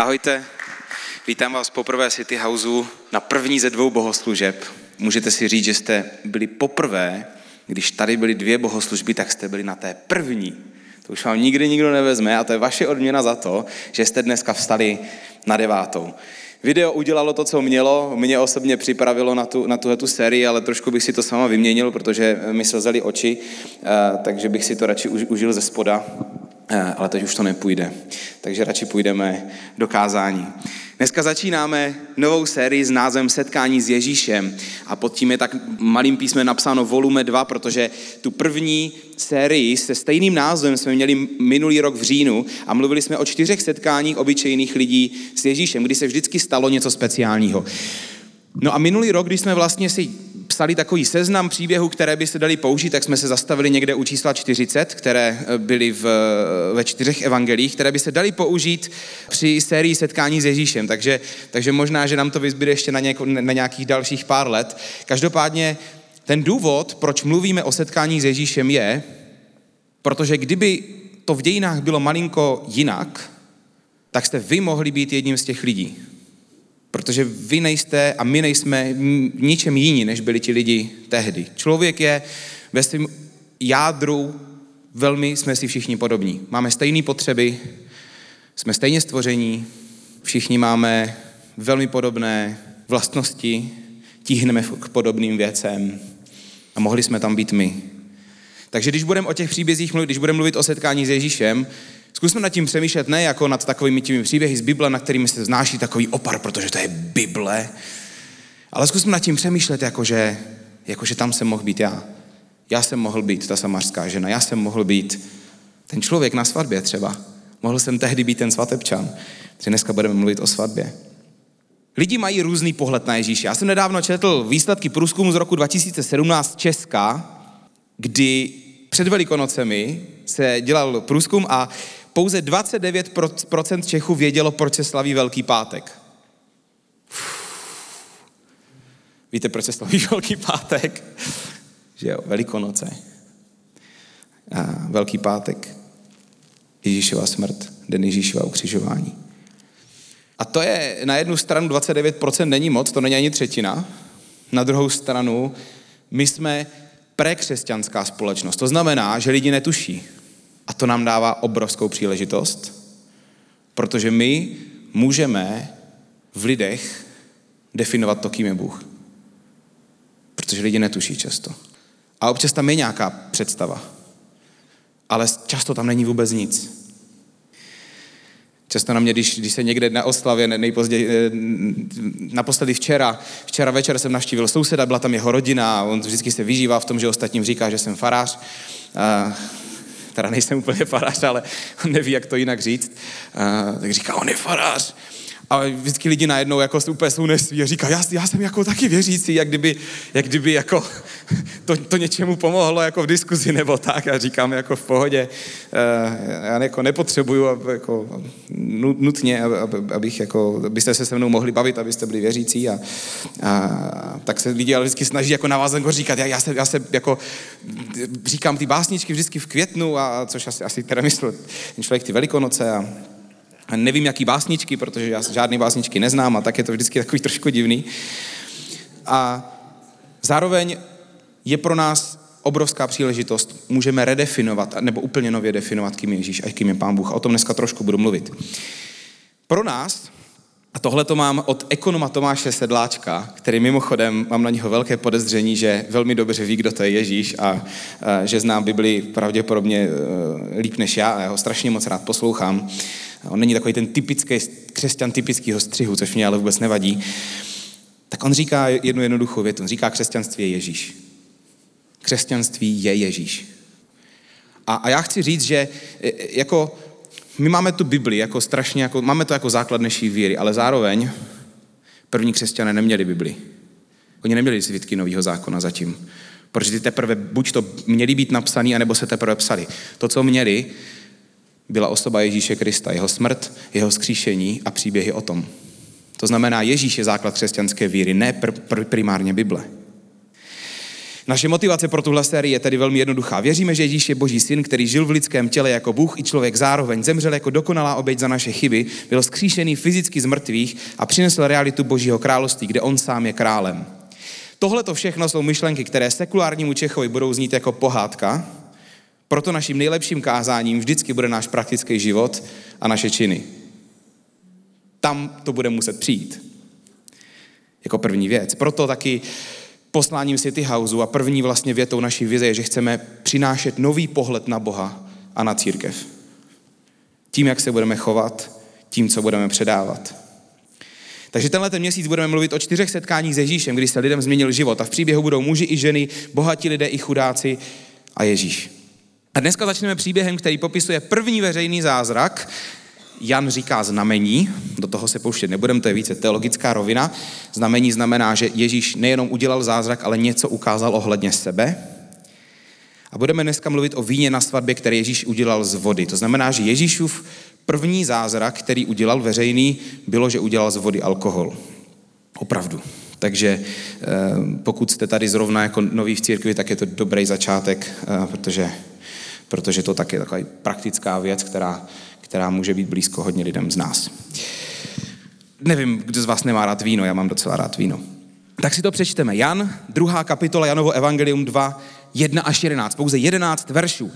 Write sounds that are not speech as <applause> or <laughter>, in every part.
Ahojte, vítám vás poprvé City Houseu na první ze dvou bohoslužeb. Můžete si říct, že jste byli poprvé, když tady byly dvě bohoslužby, tak jste byli na té první. To už vám nikdy nikdo nevezme a to je vaše odměna za to, že jste dneska vstali na devátou. Video udělalo to, co mělo, mě osobně připravilo na, tu, na tuhle tu sérii, ale trošku bych si to s váma vyměnil, protože mi slzely oči, eh, takže bych si to radši užil ze spoda. Eh, ale teď už to nepůjde. Takže radši půjdeme do kázání. Dneska začínáme novou sérii s názvem Setkání s Ježíšem a pod tím je tak malým písmem napsáno volume 2, protože tu první sérii se stejným názvem jsme měli minulý rok v říjnu a mluvili jsme o čtyřech setkáních obyčejných lidí s Ježíšem, kdy se vždycky stalo něco speciálního. No a minulý rok, když jsme vlastně si psali takový seznam příběhů, které by se dali použít, tak jsme se zastavili někde u čísla 40, které eh, byly v, ve čtyřech evangelích, které by se dali použít při sérii setkání s Ježíšem. Takže, takže možná, že nám to vyzbyde ještě na, něko, na nějakých dalších pár let. Každopádně ten důvod, proč mluvíme o setkání s Ježíšem je, protože kdyby to v dějinách bylo malinko jinak, tak jste vy mohli být jedním z těch lidí. Protože vy nejste a my nejsme ničem jiní, než byli ti lidi tehdy. Člověk je ve svém jádru, velmi jsme si všichni podobní. Máme stejné potřeby, jsme stejně stvoření, všichni máme velmi podobné vlastnosti, tíhneme k podobným věcem a mohli jsme tam být my. Takže když budeme o těch příbězích mluvit, když budeme mluvit o setkání s Ježíšem, Zkusme nad tím přemýšlet ne jako nad takovými těmi příběhy z Bible, na kterými se znáší takový opar, protože to je Bible, ale zkusme nad tím přemýšlet, jakože, jakože tam jsem mohl být já. Já jsem mohl být ta samařská žena, já jsem mohl být ten člověk na svatbě třeba. Mohl jsem tehdy být ten svatebčan. Takže dneska budeme mluvit o svatbě. Lidi mají různý pohled na Ježíše. Já jsem nedávno četl výsledky průzkumu z roku 2017 Česka, kdy před Velikonocemi se dělal průzkum a pouze 29% Čechů vědělo, proč se slaví Velký pátek. Víte, proč se slaví <laughs> Velký pátek? Že jo, Velikonoce. A Velký pátek. Ježíšova smrt, den Ježíšova ukřižování. A to je na jednu stranu 29% není moc, to není ani třetina. Na druhou stranu my jsme prekřesťanská společnost. To znamená, že lidi netuší, a to nám dává obrovskou příležitost, protože my můžeme v lidech definovat to, kým je Bůh. Protože lidi netuší často. A občas tam je nějaká představa. Ale často tam není vůbec nic. Často na mě, když, když se někde na oslavě, nejpozději, eh, naposledy včera, včera večer jsem navštívil souseda, byla tam jeho rodina on vždycky se vyžívá v tom, že ostatním říká, že jsem farář. Teda nejsem <laughs> úplně farář, ale on neví, jak to jinak říct, tak říká, on je farář. A vždycky lidi najednou jako úplně jsou nesví a říká, já, já jsem jako taky věřící, jak kdyby, jak kdyby jako <laughs> to, to něčemu pomohlo jako v diskuzi nebo tak. A říkám jako v pohodě, eh, já jako nepotřebuju jako nutně, abych jako, abyste se se mnou mohli bavit, abyste byli věřící. A, a tak se lidi ale vždycky snaží jako navázat jako říkat, já, já, se, já se jako říkám ty básničky vždycky v květnu, a, což asi, asi teda myslel ten člověk ty velikonoce a Nevím, jaký básničky, protože já žádné básničky neznám a tak je to vždycky takový trošku divný. A zároveň je pro nás obrovská příležitost. Můžeme redefinovat, nebo úplně nově definovat, kým je Ježíš a kým je Pán Bůh. O tom dneska trošku budu mluvit. Pro nás, a tohle to mám od ekonoma Tomáše Sedláčka, který mimochodem, mám na něho velké podezření, že velmi dobře ví, kdo to je Ježíš a, a že znám Bibli pravděpodobně e, líp než já a já ho strašně moc rád poslouchám. On není takový ten typický křesťan typického střihu, což mě ale vůbec nevadí. Tak on říká jednu jednoduchou větu. On říká, křesťanství je Ježíš. Křesťanství je Ježíš. A, a já chci říct, že e, jako my máme tu Bibli, jako strašně, jako, máme to jako základ naší víry, ale zároveň první křesťané neměli Bibli. Oni neměli svitky nového zákona zatím. Protože ty teprve buď to měli být napsaný, anebo se teprve psali. To, co měli, byla osoba Ježíše Krista, jeho smrt, jeho skříšení a příběhy o tom. To znamená, Ježíš je základ křesťanské víry, ne pr- pr- primárně Bible. Naše motivace pro tuhle sérii je tedy velmi jednoduchá. Věříme, že Ježíš je Boží syn, který žil v lidském těle jako Bůh i člověk zároveň, zemřel jako dokonalá oběť za naše chyby, byl skříšený fyzicky z mrtvých a přinesl realitu Božího království, kde on sám je králem. Tohle to všechno jsou myšlenky, které sekulárnímu Čechovi budou znít jako pohádka, proto naším nejlepším kázáním vždycky bude náš praktický život a naše činy. Tam to bude muset přijít. Jako první věc. Proto taky posláním City Houseu a první vlastně větou naší vize je, že chceme přinášet nový pohled na Boha a na církev. Tím, jak se budeme chovat, tím, co budeme předávat. Takže tenhle ten měsíc budeme mluvit o čtyřech setkáních s Ježíšem, kdy se lidem změnil život. A v příběhu budou muži i ženy, bohatí lidé i chudáci a Ježíš. A dneska začneme příběhem, který popisuje první veřejný zázrak. Jan říká znamení, do toho se pouštět nebudem, to je více teologická rovina. Znamení znamená, že Ježíš nejenom udělal zázrak, ale něco ukázal ohledně sebe. A budeme dneska mluvit o víně na svatbě, který Ježíš udělal z vody. To znamená, že Ježíšův první zázrak, který udělal veřejný, bylo, že udělal z vody alkohol. Opravdu. Takže eh, pokud jste tady zrovna jako noví v církvi, tak je to dobrý začátek, eh, protože, protože to tak je taková praktická věc, která, která může být blízko hodně lidem z nás. Nevím, kdo z vás nemá rád víno, já mám docela rád víno. Tak si to přečteme. Jan, druhá kapitola, Janovo evangelium 2, 1 až 11, pouze 11 veršů.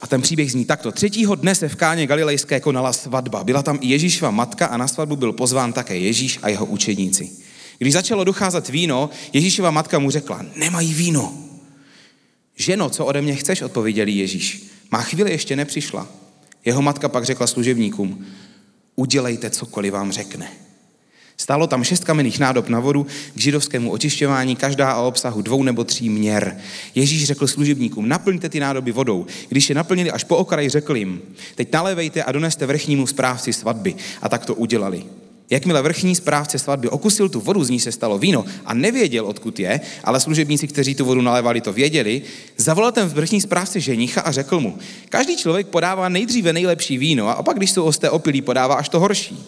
A ten příběh zní takto. Třetího dne se v Káně Galilejské konala svatba. Byla tam i Ježíšova matka a na svatbu byl pozván také Ježíš a jeho učeníci. Když začalo docházet víno, Ježíšova matka mu řekla, nemají víno. Ženo, co ode mě chceš, odpověděl Ježíš. Má chvíli ještě nepřišla. Jeho matka pak řekla služebníkům, udělejte cokoliv vám řekne. Stálo tam šest kamenných nádob na vodu k židovskému očišťování, každá o obsahu dvou nebo tří měr. Ježíš řekl služebníkům, naplňte ty nádoby vodou. Když je naplnili až po okraj, řekl jim, teď nalévejte a doneste vrchnímu správci svatby. A tak to udělali. Jakmile vrchní správce svatby okusil tu vodu, z ní se stalo víno a nevěděl, odkud je, ale služebníci, kteří tu vodu nalévali, to věděli, zavolal ten vrchní správce ženicha a řekl mu, každý člověk podává nejdříve nejlepší víno a opak, když jsou osté opilí, podává až to horší.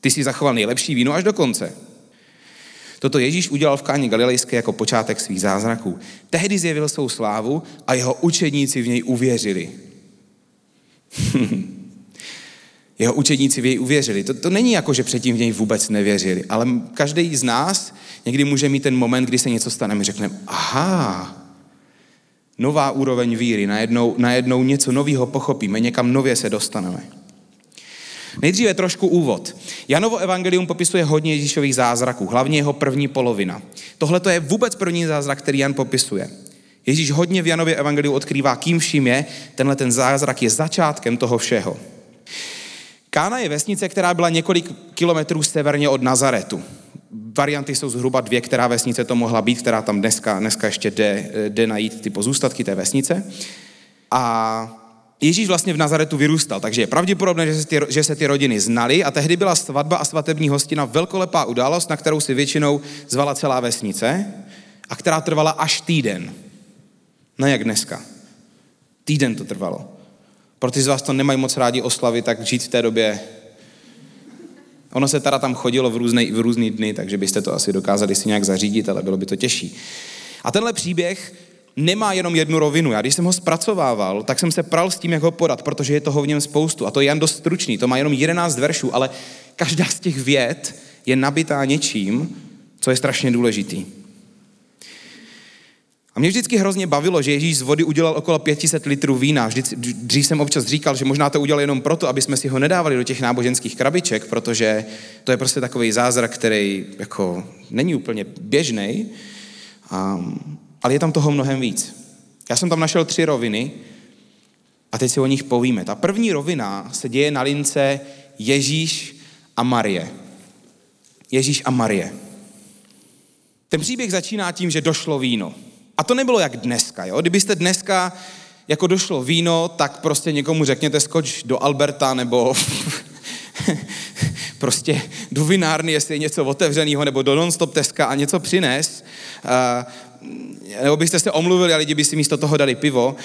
Ty si zachoval nejlepší víno až do konce. Toto Ježíš udělal v Káně Galilejské jako počátek svých zázraků. Tehdy zjevil svou slávu a jeho učedníci v něj uvěřili. <laughs> jeho učedníci v něj uvěřili. To, to není jako, že předtím v něj vůbec nevěřili, ale každý z nás někdy může mít ten moment, kdy se něco stane, my řekneme, aha, nová úroveň víry, najednou, najednou něco nového pochopíme, někam nově se dostaneme. Nejdříve trošku úvod. Janovo evangelium popisuje hodně Ježíšových zázraků, hlavně jeho první polovina. Tohle to je vůbec první zázrak, který Jan popisuje. Ježíš hodně v Janově evangeliu odkrývá, kým vším je, tenhle ten zázrak je začátkem toho všeho. Kána je vesnice, která byla několik kilometrů severně od Nazaretu. Varianty jsou zhruba dvě, která vesnice to mohla být, která tam dneska, dneska ještě jde, jde najít ty pozůstatky té vesnice. A Ježíš vlastně v Nazaretu vyrůstal, takže je pravděpodobné, že se, ty, že se ty rodiny znali a tehdy byla svatba a svatební hostina velkolepá událost, na kterou si většinou zvala celá vesnice a která trvala až týden. Ne jak dneska. Týden to trvalo. Pro ty z vás, to nemají moc rádi oslavy, tak žít v té době Ono se teda tam chodilo v různé, v různý dny, takže byste to asi dokázali si nějak zařídit, ale bylo by to těžší. A tenhle příběh nemá jenom jednu rovinu. Já když jsem ho zpracovával, tak jsem se pral s tím, jak ho podat, protože je toho v něm spoustu. A to je jen dost stručný, to má jenom 11 veršů, ale každá z těch vět je nabitá něčím, co je strašně důležitý. A mě vždycky hrozně bavilo, že Ježíš z vody udělal okolo 500 litrů vína. Vždyť, dřív jsem občas říkal, že možná to udělal jenom proto, aby jsme si ho nedávali do těch náboženských krabiček, protože to je prostě takový zázrak, který jako není úplně běžný. Um, ale je tam toho mnohem víc. Já jsem tam našel tři roviny a teď si o nich povíme. Ta první rovina se děje na lince Ježíš a Marie. Ježíš a Marie. Ten příběh začíná tím, že došlo víno. A to nebylo jak dneska. Jo? Kdybyste dneska jako došlo víno, tak prostě někomu řekněte skoč do Alberta nebo <laughs> prostě do vinárny, jestli je něco otevřeného, nebo do Nonstop Teska a něco přines. Uh, nebo byste se omluvili a lidi by si místo toho dali pivo.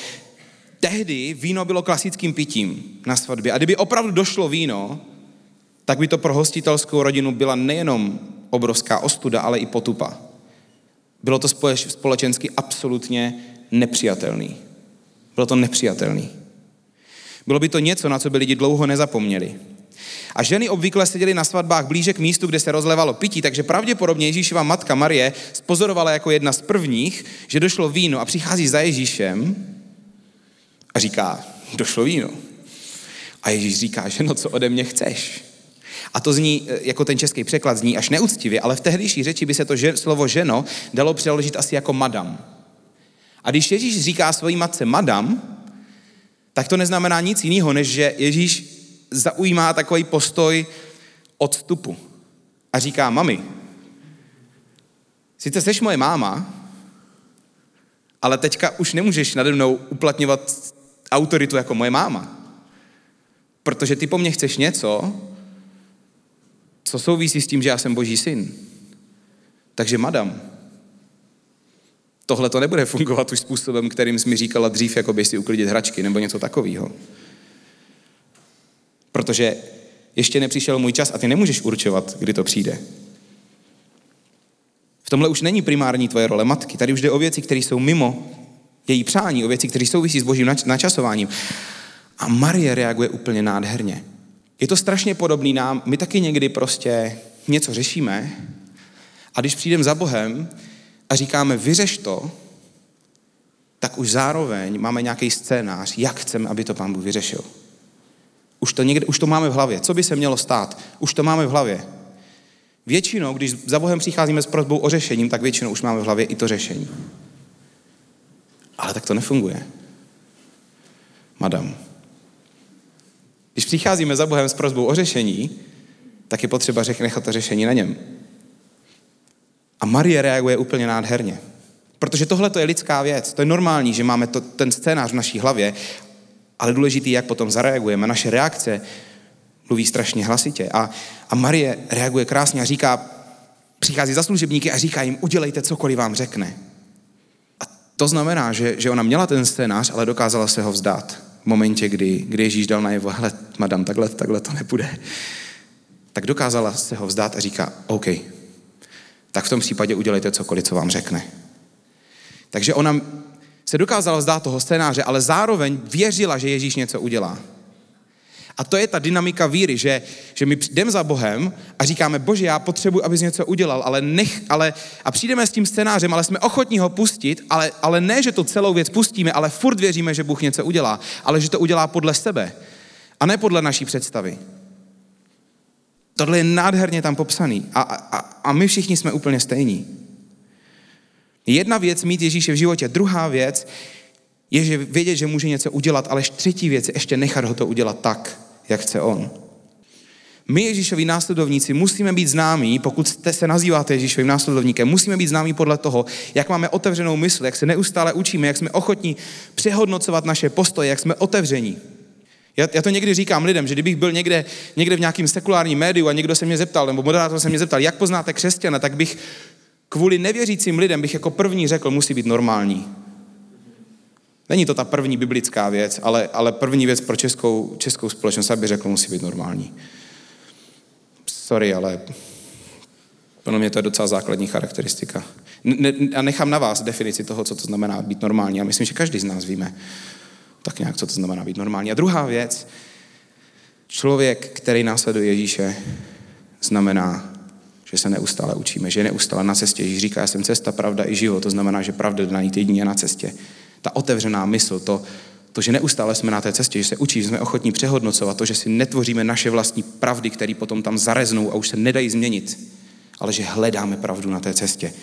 Tehdy víno bylo klasickým pitím na svatbě. A kdyby opravdu došlo víno, tak by to pro hostitelskou rodinu byla nejenom obrovská ostuda, ale i potupa. Bylo to společensky absolutně nepřijatelný. Bylo to nepřijatelný. Bylo by to něco, na co by lidi dlouho nezapomněli. A ženy obvykle seděly na svatbách blíže k místu, kde se rozlevalo pití, takže pravděpodobně Ježíšova matka Marie spozorovala jako jedna z prvních, že došlo víno a přichází za Ježíšem a říká, došlo víno. A Ježíš říká, že no co ode mě chceš? A to zní, e, jako ten český překlad zní až neúctivě, ale v tehdejší řeči by se to že, slovo ženo dalo přeložit asi jako madam. A když Ježíš říká svojí matce madam, tak to neznamená nic jiného, než že Ježíš zaujímá takový postoj odstupu. A říká, mami, sice seš moje máma, ale teďka už nemůžeš nade mnou uplatňovat autoritu jako moje máma. Protože ty po mně chceš něco, co souvisí s tím, že já jsem boží syn. Takže madam, tohle to nebude fungovat už způsobem, kterým jsi mi říkala dřív, jako by si uklidit hračky nebo něco takového. Protože ještě nepřišel můj čas a ty nemůžeš určovat, kdy to přijde. V tomhle už není primární tvoje role matky. Tady už jde o věci, které jsou mimo její přání, o věci, které souvisí s božím načasováním. A Marie reaguje úplně nádherně. Je to strašně podobný nám. My taky někdy prostě něco řešíme a když přijdeme za Bohem a říkáme, vyřeš to, tak už zároveň máme nějaký scénář, jak chceme, aby to pán Bůh vyřešil. Už to, někde, už to máme v hlavě. Co by se mělo stát? Už to máme v hlavě. Většinou, když za Bohem přicházíme s prozbou o řešením, tak většinou už máme v hlavě i to řešení. Ale tak to nefunguje. Madam. Když přicházíme za Bohem s prozbou o řešení, tak je potřeba nechat to řešení na něm. A Marie reaguje úplně nádherně. Protože tohle to je lidská věc. To je normální, že máme to, ten scénář v naší hlavě, ale důležitý, jak potom zareagujeme. Naše reakce mluví strašně hlasitě. A, a Marie reaguje krásně a říká, přichází za služebníky a říká jim, udělejte cokoliv vám řekne. A to znamená, že, že ona měla ten scénář, ale dokázala se ho vzdát. V momentě, kdy, kdy Ježíš dal najevo, hele, madam, takhle, takhle to nepůjde. Tak dokázala se ho vzdát a říká, OK, tak v tom případě udělejte cokoliv, co vám řekne. Takže ona se dokázala zdát toho scénáře, ale zároveň věřila, že Ježíš něco udělá. A to je ta dynamika víry, že, že my jdeme za Bohem a říkáme, bože, já potřebuji, abys něco udělal, ale nech, ale, a přijdeme s tím scénářem, ale jsme ochotní ho pustit, ale, ale ne, že to celou věc pustíme, ale furt věříme, že Bůh něco udělá, ale že to udělá podle sebe a ne podle naší představy. Tohle je nádherně tam popsaný a, a, a my všichni jsme úplně stejní. Jedna věc mít Ježíše v životě, druhá věc je, že vědět, že může něco udělat, ale třetí věc je ještě nechat ho to udělat tak, jak chce on. My, Ježíšovi následovníci, musíme být známí, pokud jste se nazýváte Ježíšovým následovníkem, musíme být známí podle toho, jak máme otevřenou mysl, jak se neustále učíme, jak jsme ochotní přehodnocovat naše postoje, jak jsme otevření. Já, já to někdy říkám lidem, že kdybych byl někde, někde v nějakém sekulárním médiu a někdo se mě zeptal, nebo moderátor se mě zeptal, jak poznáte křesťana, tak bych kvůli nevěřícím lidem bych jako první řekl, musí být normální. Není to ta první biblická věc, ale, ale první věc pro českou, českou společnost, aby řekl, musí být normální. Sorry, ale pro mě to je docela základní charakteristika. Ne, a nechám na vás definici toho, co to znamená být normální. A myslím, že každý z nás víme tak nějak, co to znamená být normální. A druhá věc, člověk, který následuje Ježíše, znamená že se neustále učíme, že je neustále na cestě. Ježíš říká, já jsem cesta, pravda i život, to znamená, že pravda jde najít jedině na cestě. Ta otevřená mysl, to, to, že neustále jsme na té cestě, že se učí, že jsme ochotní přehodnocovat, to, že si netvoříme naše vlastní pravdy, které potom tam zareznou a už se nedají změnit, ale že hledáme pravdu na té cestě.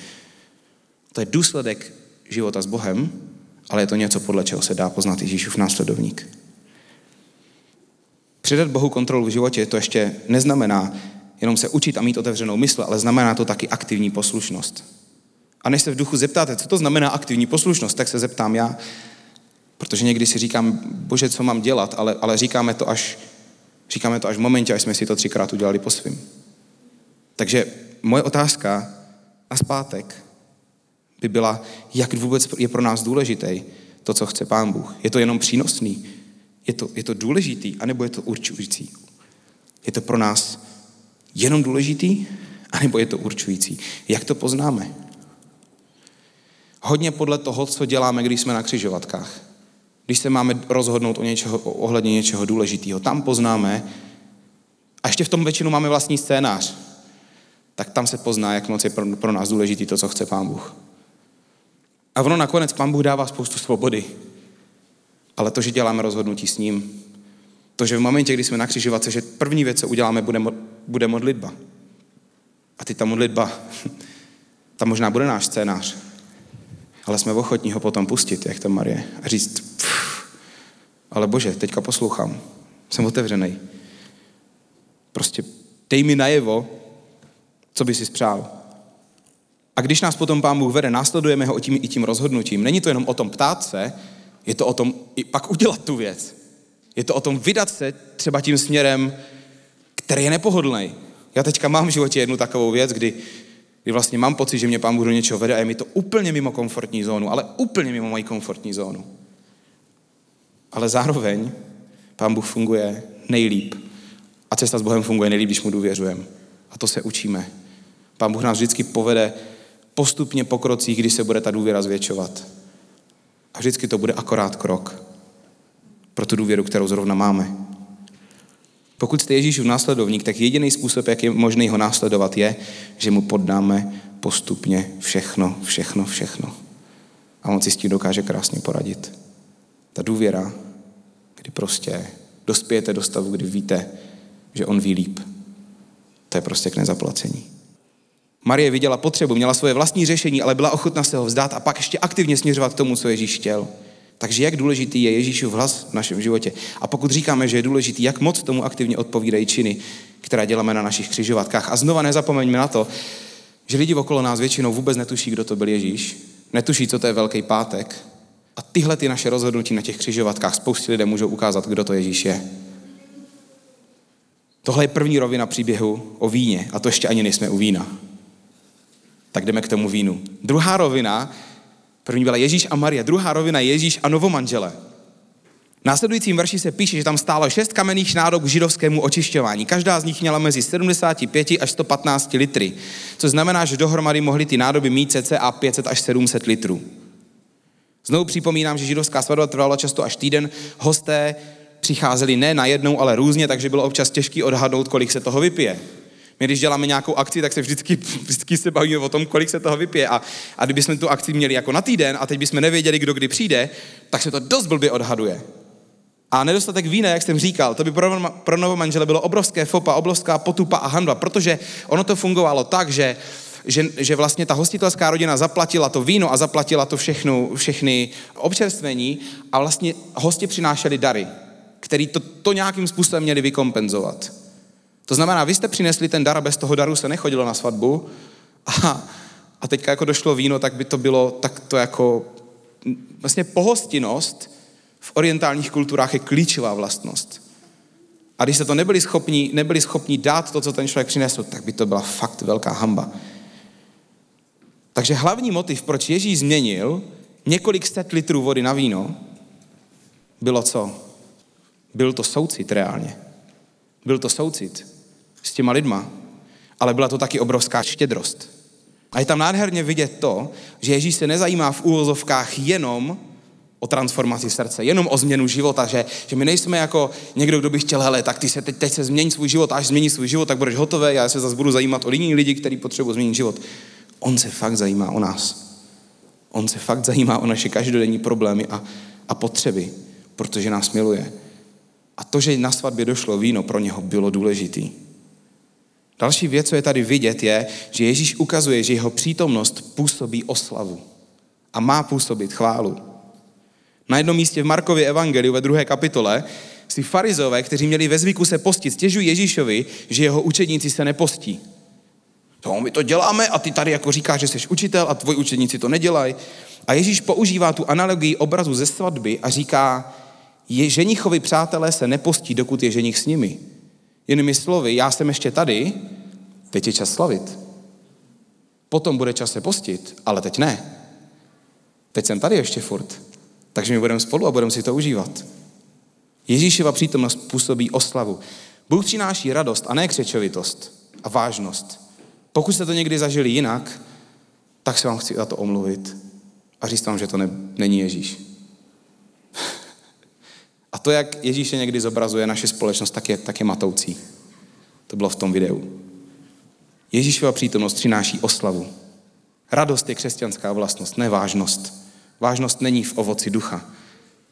To je důsledek života s Bohem, ale je to něco, podle čeho se dá poznat Ježíšův následovník. Předat Bohu kontrolu v životě to ještě neznamená jenom se učit a mít otevřenou mysl, ale znamená to taky aktivní poslušnost. A než se v duchu zeptáte, co to znamená aktivní poslušnost, tak se zeptám já, protože někdy si říkám, bože, co mám dělat, ale, ale říkáme, to až, říkáme to až v momentě, až jsme si to třikrát udělali po svým. Takže moje otázka a zpátek by byla, jak vůbec je pro nás důležitý to, co chce Pán Bůh. Je to jenom přínosný? Je to, je to důležitý? Anebo je to určující? Je to pro nás jenom důležitý, anebo je to určující? Jak to poznáme? Hodně podle toho, co děláme, když jsme na křižovatkách. Když se máme rozhodnout o něčeho, ohledně něčeho důležitého, tam poznáme, a ještě v tom většinu máme vlastní scénář, tak tam se pozná, jak moc je pro, pro nás důležitý to, co chce Pán Bůh. A ono nakonec Pán Bůh dává spoustu svobody. Ale to, že děláme rozhodnutí s ním, to, že v momentě, kdy jsme na křižovatce, že první věc, co uděláme, bude, bude modlitba. A ty ta modlitba, <laughs> tam možná bude náš scénář, ale jsme ochotní ho potom pustit, jak to Marie, a říct, pff, ale bože, teďka poslouchám, jsem otevřený. Prostě dej mi najevo, co by si spřál. A když nás potom Pán Bůh vede, následujeme ho tím, i tím rozhodnutím. Není to jenom o tom ptát se, je to o tom i pak udělat tu věc. Je to o tom vydat se třeba tím směrem, který je nepohodlný. Já teďka mám v životě jednu takovou věc, kdy, kdy vlastně mám pocit, že mě Pán Bůh do něčeho vede a je mi to úplně mimo komfortní zónu, ale úplně mimo moji komfortní zónu. Ale zároveň Pán Bůh funguje nejlíp. A cesta s Bohem funguje nejlíp, když mu důvěřujeme. A to se učíme. Pán Bůh nás vždycky povede postupně po krocích, kdy se bude ta důvěra zvětšovat. A vždycky to bude akorát krok pro tu důvěru, kterou zrovna máme. Pokud jste Ježíšův následovník, tak jediný způsob, jak je možný ho následovat, je, že mu poddáme postupně všechno, všechno, všechno. A on si s tím dokáže krásně poradit. Ta důvěra, kdy prostě dospějete do stavu, kdy víte, že on ví líp. To je prostě k nezaplacení. Marie viděla potřebu, měla svoje vlastní řešení, ale byla ochotna se ho vzdát a pak ještě aktivně směřovat k tomu, co Ježíš chtěl. Takže jak důležitý je Ježíšův hlas v našem životě. A pokud říkáme, že je důležitý, jak moc tomu aktivně odpovídají činy, které děláme na našich křižovatkách. A znova nezapomeňme na to, že lidi okolo nás většinou vůbec netuší, kdo to byl Ježíš. Netuší, co to je Velký pátek. A tyhle ty naše rozhodnutí na těch křižovatkách spoustě lidé můžou ukázat, kdo to Ježíš je. Tohle je první rovina příběhu o víně a to ještě ani nejsme u vína. Tak jdeme k tomu vínu. Druhá rovina, první byla Ježíš a Maria, druhá rovina je Ježíš a novomanžele. V následujícím verši se píše, že tam stálo šest kamenných nádob k židovskému očišťování. Každá z nich měla mezi 75 až 115 litry, což znamená, že dohromady mohly ty nádoby mít cca 500 až 700 litrů. Znovu připomínám, že židovská svatba trvala často až týden. Hosté přicházeli ne na jednou, ale různě, takže bylo občas těžké odhadnout, kolik se toho vypije. My když děláme nějakou akci, tak se vždycky, vždycky se bavíme o tom, kolik se toho vypije. A, a kdybychom tu akci měli jako na týden a teď bychom nevěděli, kdo kdy přijde, tak se to dost blbě odhaduje. A nedostatek vína, jak jsem říkal, to by pro, pro novomanžele bylo obrovské fopa, obrovská potupa a hanba, protože ono to fungovalo tak, že že, že vlastně ta hostitelská rodina zaplatila to víno a zaplatila to všechno, všechny občerstvení a vlastně hosti přinášeli dary který to, to nějakým způsobem měli vykompenzovat. To znamená, vy jste přinesli ten dar a bez toho daru se nechodilo na svatbu a, a teďka jako došlo víno, tak by to bylo tak to jako vlastně pohostinnost v orientálních kulturách je klíčová vlastnost. A když se to nebyli schopni, nebyli schopni dát to, co ten člověk přinesl, tak by to byla fakt velká hamba. Takže hlavní motiv, proč Ježíš změnil několik set litrů vody na víno, bylo co? Byl to soucit reálně. Byl to soucit s těma lidma, ale byla to taky obrovská štědrost. A je tam nádherně vidět to, že Ježíš se nezajímá v úvozovkách jenom o transformaci srdce, jenom o změnu života, že, že my nejsme jako někdo, kdo by chtěl, hele, tak ty se teď, teď se změní svůj život, až změní svůj život, tak budeš hotový, já se zase budu zajímat o jiní lidi, kteří potřebují změnit život. On se fakt zajímá o nás. On se fakt zajímá o naše každodenní problémy a, a potřeby, protože nás miluje. A to, že na svatbě došlo víno, pro něho bylo důležitý. Další věc, co je tady vidět, je, že Ježíš ukazuje, že jeho přítomnost působí oslavu a má působit chválu. Na jednom místě v Markově evangeliu ve druhé kapitole si farizové, kteří měli ve zvyku se postit, stěžují Ježíšovi, že jeho učedníci se nepostí. To my to děláme a ty tady jako říkáš, že jsi učitel a tvoji učedníci to nedělají. A Ježíš používá tu analogii obrazu ze svatby a říká, je, ženichovi přátelé se nepostí, dokud je ženich s nimi. Jinými slovy, já jsem ještě tady, teď je čas slavit. Potom bude čas se postit, ale teď ne. Teď jsem tady ještě furt. Takže my budeme spolu a budeme si to užívat. Ježíšova přítomnost působí oslavu. Bůh přináší radost a ne křečovitost a vážnost. Pokud jste to někdy zažili jinak, tak se vám chci za to omluvit. a říct vám, že to ne, není Ježíš. A to, jak Ježíše někdy zobrazuje naše společnost, tak je, tak je matoucí. To bylo v tom videu. Ježíšova přítomnost přináší oslavu. Radost je křesťanská vlastnost, ne vážnost. Vážnost není v ovoci ducha.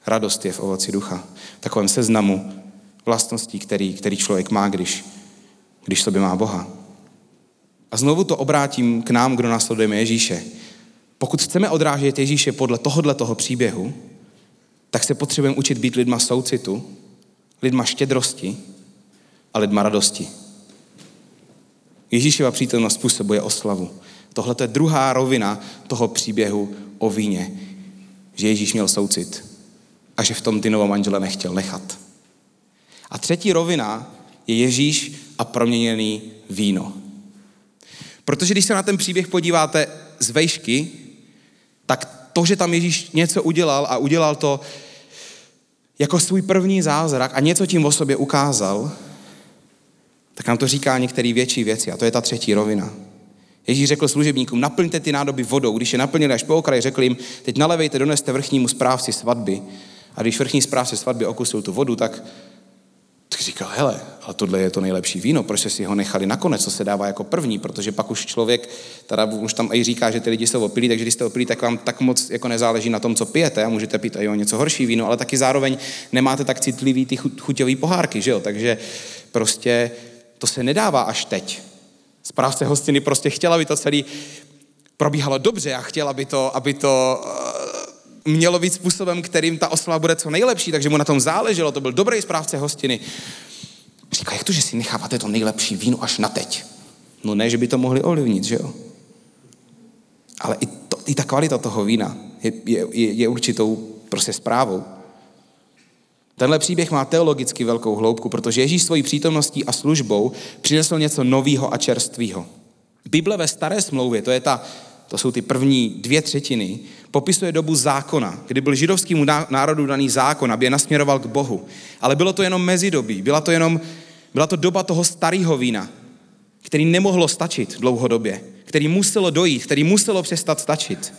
Radost je v ovoci ducha. V takovém seznamu vlastností, který, který člověk má, když, když sobě má Boha. A znovu to obrátím k nám, kdo následujeme Ježíše. Pokud chceme odrážet Ježíše podle tohohle toho příběhu, tak se potřebujeme učit být lidma soucitu, lidma štědrosti a lidma radosti. Ježíšova přítomnost způsobuje oslavu. Tohle je druhá rovina toho příběhu o víně, že Ježíš měl soucit a že v tom ty novomanžele nechtěl nechat. A třetí rovina je Ježíš a proměněný víno. Protože když se na ten příběh podíváte z vejšky, tak to, že tam Ježíš něco udělal a udělal to jako svůj první zázrak a něco tím o sobě ukázal, tak nám to říká některé větší věci a to je ta třetí rovina. Ježíš řekl služebníkům, naplňte ty nádoby vodou. Když je naplnili až po okraji, řekl jim, teď nalevejte, doneste vrchnímu správci svatby. A když vrchní správce svatby okusil tu vodu, tak tak říkal, hele, ale tohle je to nejlepší víno, proč si ho nechali nakonec, co se dává jako první, protože pak už člověk, teda už tam i říká, že ty lidi jsou opilí, takže když jste opilí, tak vám tak moc jako nezáleží na tom, co pijete a můžete pít i o něco horší víno, ale taky zároveň nemáte tak citlivý ty chuťový pohárky, že jo, takže prostě to se nedává až teď. Správce hostiny prostě chtěla, aby to celý probíhalo dobře a chtěla, aby to, aby to mělo být způsobem, kterým ta oslava bude co nejlepší, takže mu na tom záleželo, to byl dobrý správce hostiny. Říká, jak to, že si necháváte to nejlepší víno až na teď? No ne, že by to mohli ovlivnit, že jo? Ale i, to, i ta kvalita toho vína je, je, je určitou prostě zprávou. Tenhle příběh má teologicky velkou hloubku, protože Ježíš svojí přítomností a službou přinesl něco nového a čerstvého. Bible ve staré smlouvě, to je ta to jsou ty první dvě třetiny, popisuje dobu zákona, kdy byl židovskému národu daný zákon, aby je nasměroval k Bohu. Ale bylo to jenom mezidobí, byla to jenom, byla to doba toho starého vína, který nemohlo stačit dlouhodobě, který muselo dojít, který muselo přestat stačit.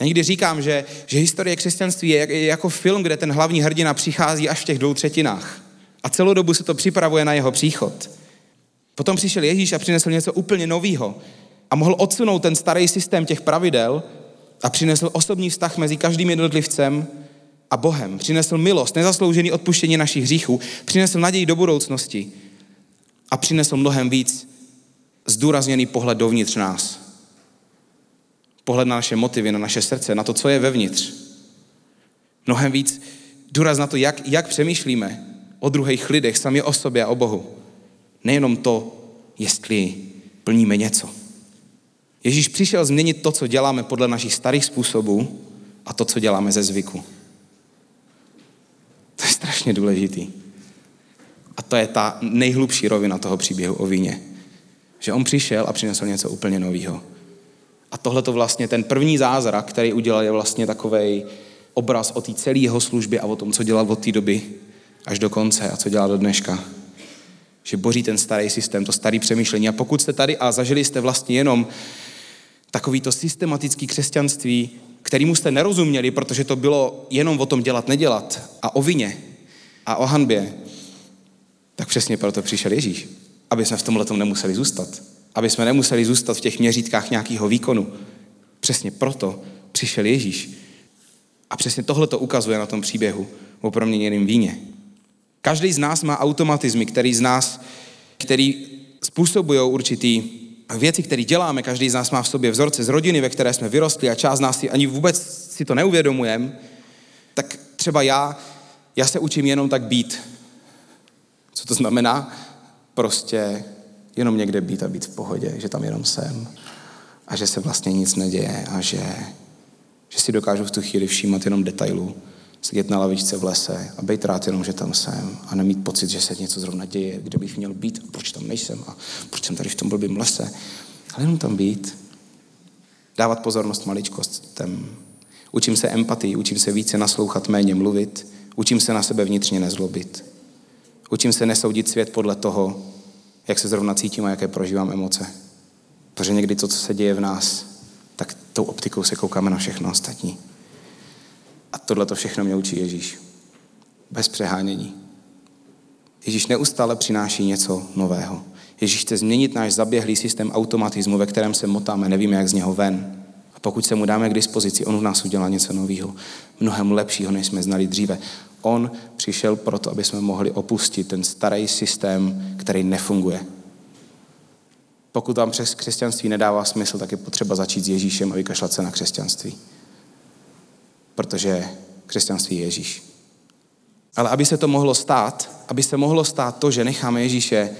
Já někdy říkám, že, že historie křesťanství je, jako film, kde ten hlavní hrdina přichází až v těch dvou třetinách. A celou dobu se to připravuje na jeho příchod. Potom přišel Ježíš a přinesl něco úplně nového, a mohl odsunout ten starý systém těch pravidel a přinesl osobní vztah mezi každým jednotlivcem a Bohem. Přinesl milost, nezasloužený odpuštění našich hříchů, přinesl naději do budoucnosti a přinesl mnohem víc zdůrazněný pohled dovnitř nás. Pohled na naše motivy, na naše srdce, na to, co je vevnitř. Mnohem víc důraz na to, jak, jak přemýšlíme o druhých lidech, sami o sobě a o Bohu. Nejenom to, jestli plníme něco. Ježíš přišel změnit to, co děláme podle našich starých způsobů a to, co děláme ze zvyku. To je strašně důležitý. A to je ta nejhlubší rovina toho příběhu o víně. Že on přišel a přinesl něco úplně nového. A tohle to vlastně, ten první zázrak, který udělal, je vlastně takový obraz o té celé jeho službě a o tom, co dělal od té doby až do konce a co dělá do dneška. Že boří ten starý systém, to staré přemýšlení. A pokud jste tady a zažili jste vlastně jenom takový to systematický křesťanství, kterýmu jste nerozuměli, protože to bylo jenom o tom dělat, nedělat a o vině a o hanbě, tak přesně proto přišel Ježíš. Aby jsme v tomhle tom nemuseli zůstat. Aby jsme nemuseli zůstat v těch měřítkách nějakého výkonu. Přesně proto přišel Ježíš. A přesně tohle to ukazuje na tom příběhu o proměněném víně. Každý z nás má automatizmy, který z nás, který způsobují určitý věci, které děláme, každý z nás má v sobě vzorce z rodiny, ve které jsme vyrostli a část nás si ani vůbec si to neuvědomujeme, tak třeba já, já se učím jenom tak být. Co to znamená? Prostě jenom někde být a být v pohodě, že tam jenom jsem a že se vlastně nic neděje a že, že si dokážu v tu chvíli všímat jenom detailů, sedět na lavičce v lese a být rád jenom, že tam jsem a nemít pocit, že se něco zrovna děje, kde bych měl být a proč tam nejsem a proč jsem tady v tom blbým lese. Ale jenom tam být. Dávat pozornost maličkostem. Učím se empatii, učím se více naslouchat, méně mluvit. Učím se na sebe vnitřně nezlobit. Učím se nesoudit svět podle toho, jak se zrovna cítím a jaké prožívám emoce. Protože někdy to, co se děje v nás, tak tou optikou se koukáme na všechno ostatní. A tohle to všechno mě učí Ježíš. Bez přehánění. Ježíš neustále přináší něco nového. Ježíš chce změnit náš zaběhlý systém automatismu, ve kterém se motáme, nevíme, jak z něho ven. A pokud se mu dáme k dispozici, on v nás udělá něco nového, mnohem lepšího, než jsme znali dříve. On přišel proto, aby jsme mohli opustit ten starý systém, který nefunguje. Pokud vám přes křesťanství nedává smysl, tak je potřeba začít s Ježíšem a vykašlat se na křesťanství. Protože křesťanství je Ježíš. Ale aby se to mohlo stát, aby se mohlo stát to, že necháme Ježíše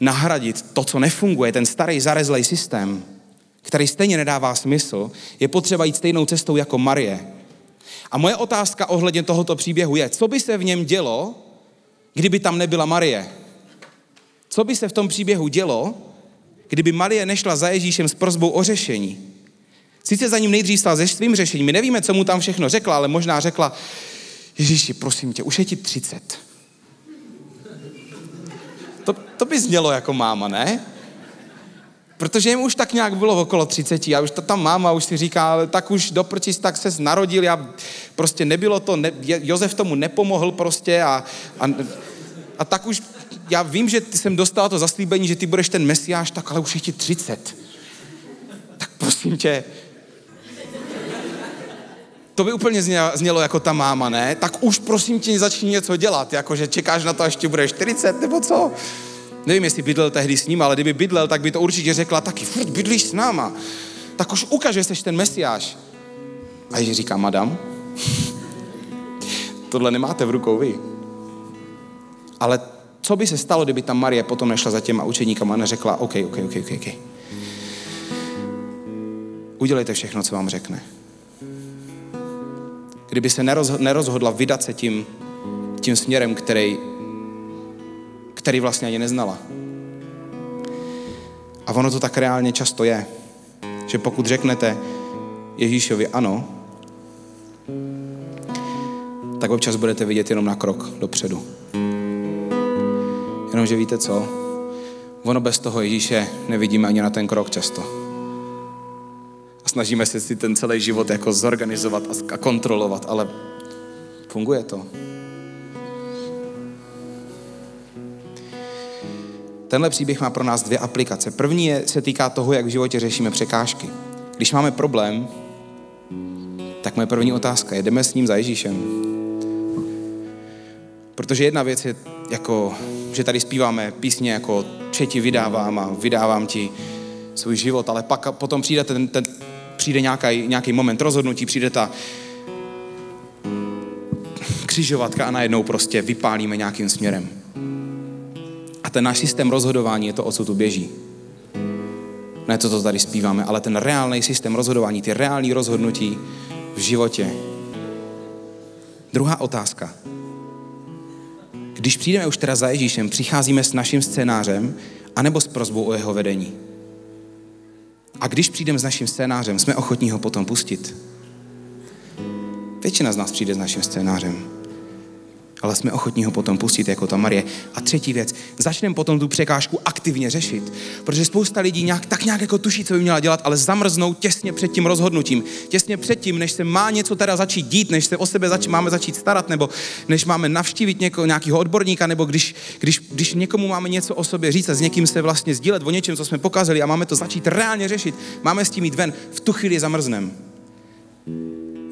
nahradit to, co nefunguje, ten starý zarezlej systém, který stejně nedává smysl, je potřeba jít stejnou cestou jako Marie. A moje otázka ohledně tohoto příběhu je, co by se v něm dělo, kdyby tam nebyla Marie? Co by se v tom příběhu dělo, kdyby Marie nešla za Ježíšem s prozbou o řešení? Sice za ním nejdřív stala se svým řešením, my nevíme, co mu tam všechno řekla, ale možná řekla, Ježíši, prosím tě, už je ti 30. To, to by znělo jako máma, ne? Protože jim už tak nějak bylo okolo 30 a už to tam máma už si říká, ale tak už do tak se narodil, já prostě nebylo to, ne, Josef tomu nepomohl prostě a, a, a tak už, já vím, že jsem dostal to zaslíbení, že ty budeš ten mesiáš, tak ale už je ti 30. Tak prosím tě, to by úplně znělo, jako ta máma, ne? Tak už prosím tě začni něco dělat, jakože čekáš na to, až ti bude 40, nebo co? Nevím, jestli bydlel tehdy s ním, ale kdyby bydlel, tak by to určitě řekla taky, furt bydlíš s náma. Tak už ukaž, že jsi ten mesiáš. A Ježíš říká, madam, <laughs> tohle nemáte v rukou vy. Ale co by se stalo, kdyby tam Marie potom nešla za těma učeníkama a neřekla, OK, OK, OK, OK, OK. Udělejte všechno, co vám řekne kdyby se nerozhodla vydat se tím, tím směrem, který, který vlastně ani neznala. A ono to tak reálně často je, že pokud řeknete Ježíšovi ano, tak občas budete vidět jenom na krok dopředu. Jenomže víte co? Ono bez toho Ježíše nevidíme ani na ten krok často snažíme se si ten celý život jako zorganizovat a kontrolovat, ale funguje to. Tenhle příběh má pro nás dvě aplikace. První je, se týká toho, jak v životě řešíme překážky. Když máme problém, tak moje první otázka je, jdeme s ním za Ježíšem. Protože jedna věc je, jako, že tady zpíváme písně jako Četi vydávám a vydávám ti svůj život, ale pak potom přijde ten, ten, přijde nějaký, moment rozhodnutí, přijde ta křižovatka a najednou prostě vypálíme nějakým směrem. A ten náš systém rozhodování je to, o co tu běží. Ne to, co tady zpíváme, ale ten reálný systém rozhodování, ty reální rozhodnutí v životě. Druhá otázka. Když přijdeme už teda za Ježíšem, přicházíme s naším scénářem anebo s prozbou o jeho vedení. A když přijdeme s naším scénářem, jsme ochotní ho potom pustit. Většina z nás přijde s naším scénářem ale jsme ochotní ho potom pustit jako ta Marie. A třetí věc, začneme potom tu překážku aktivně řešit, protože spousta lidí nějak, tak nějak jako tuší, co by měla dělat, ale zamrznou těsně před tím rozhodnutím, těsně před tím, než se má něco teda začít dít, než se o sebe zač- máme začít starat, nebo než máme navštívit něko, nějakého odborníka, nebo když, když, když někomu máme něco o sobě říct a s někým se vlastně sdílet o něčem, co jsme pokazili a máme to začít reálně řešit, máme s tím jít ven, v tu chvíli zamrznem.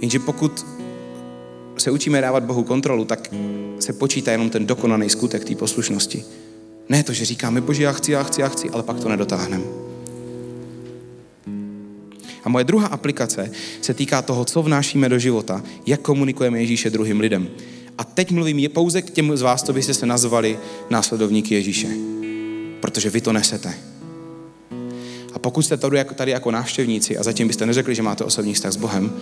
Jenže pokud se učíme dávat Bohu kontrolu, tak se počítá jenom ten dokonaný skutek té poslušnosti. Ne to, že říkáme, bože, já chci, já chci, já chci, ale pak to nedotáhneme. A moje druhá aplikace se týká toho, co vnášíme do života, jak komunikujeme Ježíše druhým lidem. A teď mluvím je pouze k těm z vás, co byste se nazvali následovníky Ježíše. Protože vy to nesete. A pokud jste tady jako, tady jako návštěvníci a zatím byste neřekli, že máte osobní vztah s Bohem,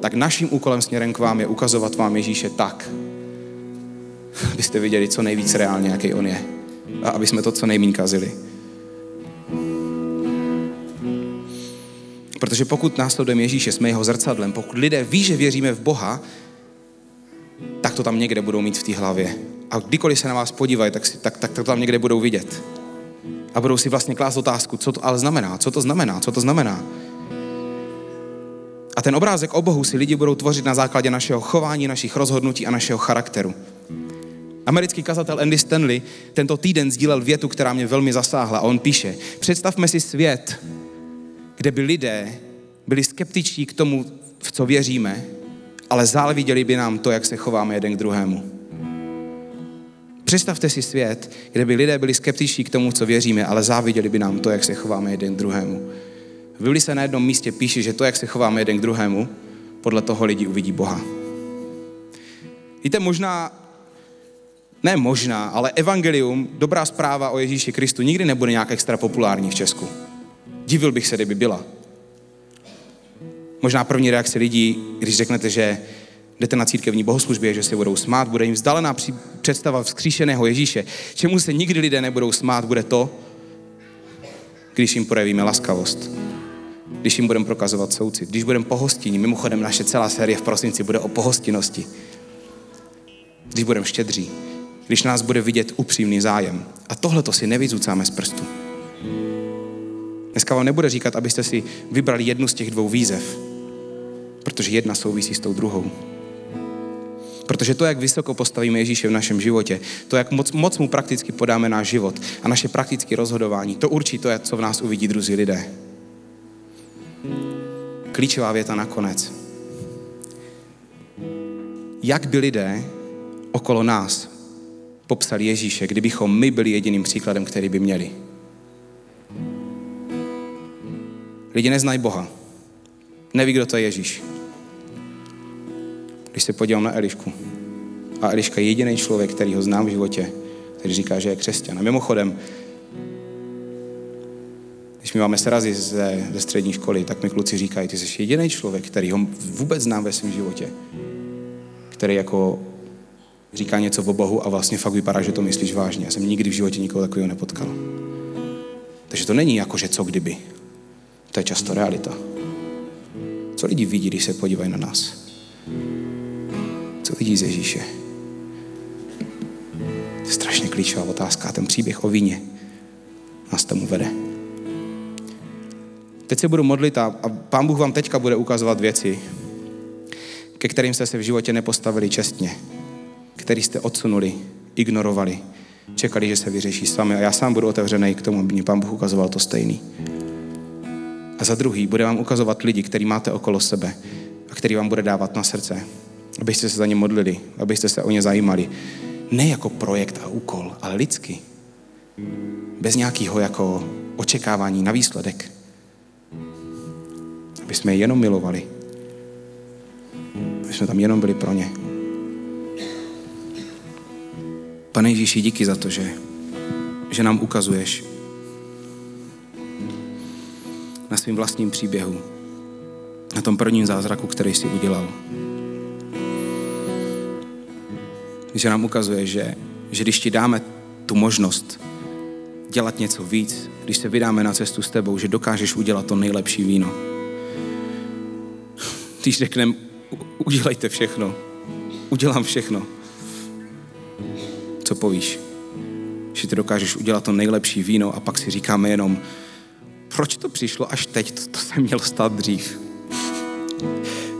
tak naším úkolem směrem k vám je ukazovat vám Ježíše tak, abyste viděli co nejvíc reálně, jaký on je. A aby jsme to co nejméně kazili. Protože pokud následujeme Ježíše, jsme jeho zrcadlem, pokud lidé ví, že věříme v Boha, tak to tam někde budou mít v té hlavě. A kdykoliv se na vás podívají, tak, si, tak, tak to tam někde budou vidět. A budou si vlastně klást otázku, co to ale znamená, co to znamená, co to znamená. A ten obrázek o Bohu si lidi budou tvořit na základě našeho chování, našich rozhodnutí a našeho charakteru. Americký kazatel Andy Stanley tento týden sdílel větu, která mě velmi zasáhla. A on píše, představme si svět, kde by lidé byli skeptičtí k tomu, v co věříme, ale záviděli by nám to, jak se chováme jeden k druhému. Představte si svět, kde by lidé byli skeptičtí k tomu, co věříme, ale záviděli by nám to, jak se chováme jeden k druhému. V Bibli se na jednom místě píše, že to, jak se chováme jeden k druhému, podle toho lidi uvidí Boha. Víte, možná, ne možná, ale evangelium, dobrá zpráva o Ježíši Kristu nikdy nebude nějak extra populární v Česku. Divil bych se, kdyby byla. Možná první reakce lidí, když řeknete, že jdete na církevní bohoslužbě, že se budou smát, bude jim vzdálená představa vzkříšeného Ježíše. Čemu se nikdy lidé nebudou smát, bude to, když jim projevíme laskavost. Když jim budeme prokazovat soucit. Když budeme pohostinní. Mimochodem naše celá série v prosinci bude o pohostinnosti. Když budeme štědří. Když nás bude vidět upřímný zájem. A tohle to si nevyzucáme z prstu. Dneska vám nebude říkat, abyste si vybrali jednu z těch dvou výzev, protože jedna souvisí s tou druhou. Protože to, jak vysoko postavíme Ježíše v našem životě, to, jak moc, moc mu prakticky podáme náš život a naše praktické rozhodování, to určí to, co v nás uvidí druzí lidé. Klíčová věta nakonec. Jak by lidé okolo nás popsali Ježíše, kdybychom my byli jediným příkladem, který by měli? Lidi neznají Boha. Neví, kdo to je Ježíš. Když se podívám na Elišku. A Eliška je jediný člověk, který ho znám v životě, který říká, že je křesťan. A mimochodem, když my máme srazy ze, ze střední školy, tak mi kluci říkají, ty jsi jediný člověk, který ho vůbec znám ve svém životě, který jako říká něco o Bohu a vlastně fakt vypadá, že to myslíš vážně. Já jsem nikdy v životě nikoho takového nepotkal. Takže to není jako, že co kdyby. To je často realita. Co lidi vidí, když se podívají na nás? Co vidí z Ježíše? To je strašně klíčová otázka. Ten příběh o víně nás tomu vede. Teď se budu modlit a, a Pán Bůh vám teďka bude ukazovat věci, ke kterým jste se v životě nepostavili čestně, který jste odsunuli, ignorovali, čekali, že se vyřeší sami. A já sám budu otevřený k tomu, aby mi Pán Bůh ukazoval to stejný. A za druhý, bude vám ukazovat lidi, který máte okolo sebe a který vám bude dávat na srdce, abyste se za ně modlili, abyste se o ně zajímali. Ne jako projekt a úkol, ale lidsky. Bez nějakého jako očekávání na výsledek. Aby jsme je jenom milovali. Aby jsme tam jenom byli pro ně. Pane Ježíši, díky za to, že, že nám ukazuješ na svým vlastním příběhu, na tom prvním zázraku, který jsi udělal. Že nám ukazuje, že, že když ti dáme tu možnost dělat něco víc, když se vydáme na cestu s tebou, že dokážeš udělat to nejlepší víno. Když řekneme, udělejte všechno, udělám všechno, co povíš? Že ty dokážeš udělat to nejlepší víno a pak si říkáme jenom, proč to přišlo až teď? To, to se mělo stát dřív.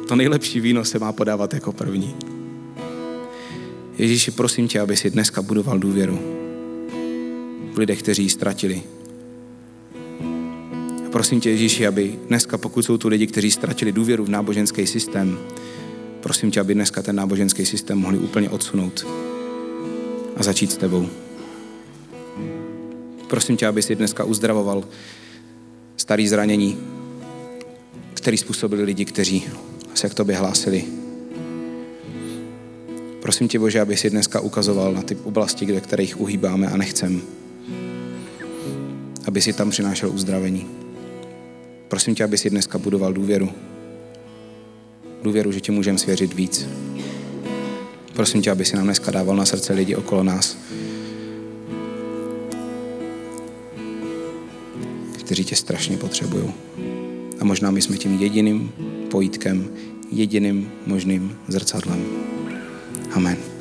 To nejlepší víno se má podávat jako první. Ježíši, prosím tě, aby si dneska budoval důvěru v lidech, kteří ji ztratili. Prosím tě, Ježíši, aby dneska, pokud jsou tu lidi, kteří ztratili důvěru v náboženský systém, prosím tě, aby dneska ten náboženský systém mohli úplně odsunout a začít s tebou. Prosím tě, aby si dneska uzdravoval starý zranění, který způsobili lidi, kteří se k tobě hlásili. Prosím tě, Bože, aby si dneska ukazoval na ty oblasti, kde kterých uhýbáme a nechcem. Aby si tam přinášel uzdravení. Prosím tě, aby si dneska budoval důvěru. Důvěru, že ti můžeme svěřit víc. Prosím tě, aby si nám dneska dával na srdce lidi okolo nás, kteří tě strašně potřebují. A možná my jsme tím jediným pojítkem, jediným možným zrcadlem. Amen.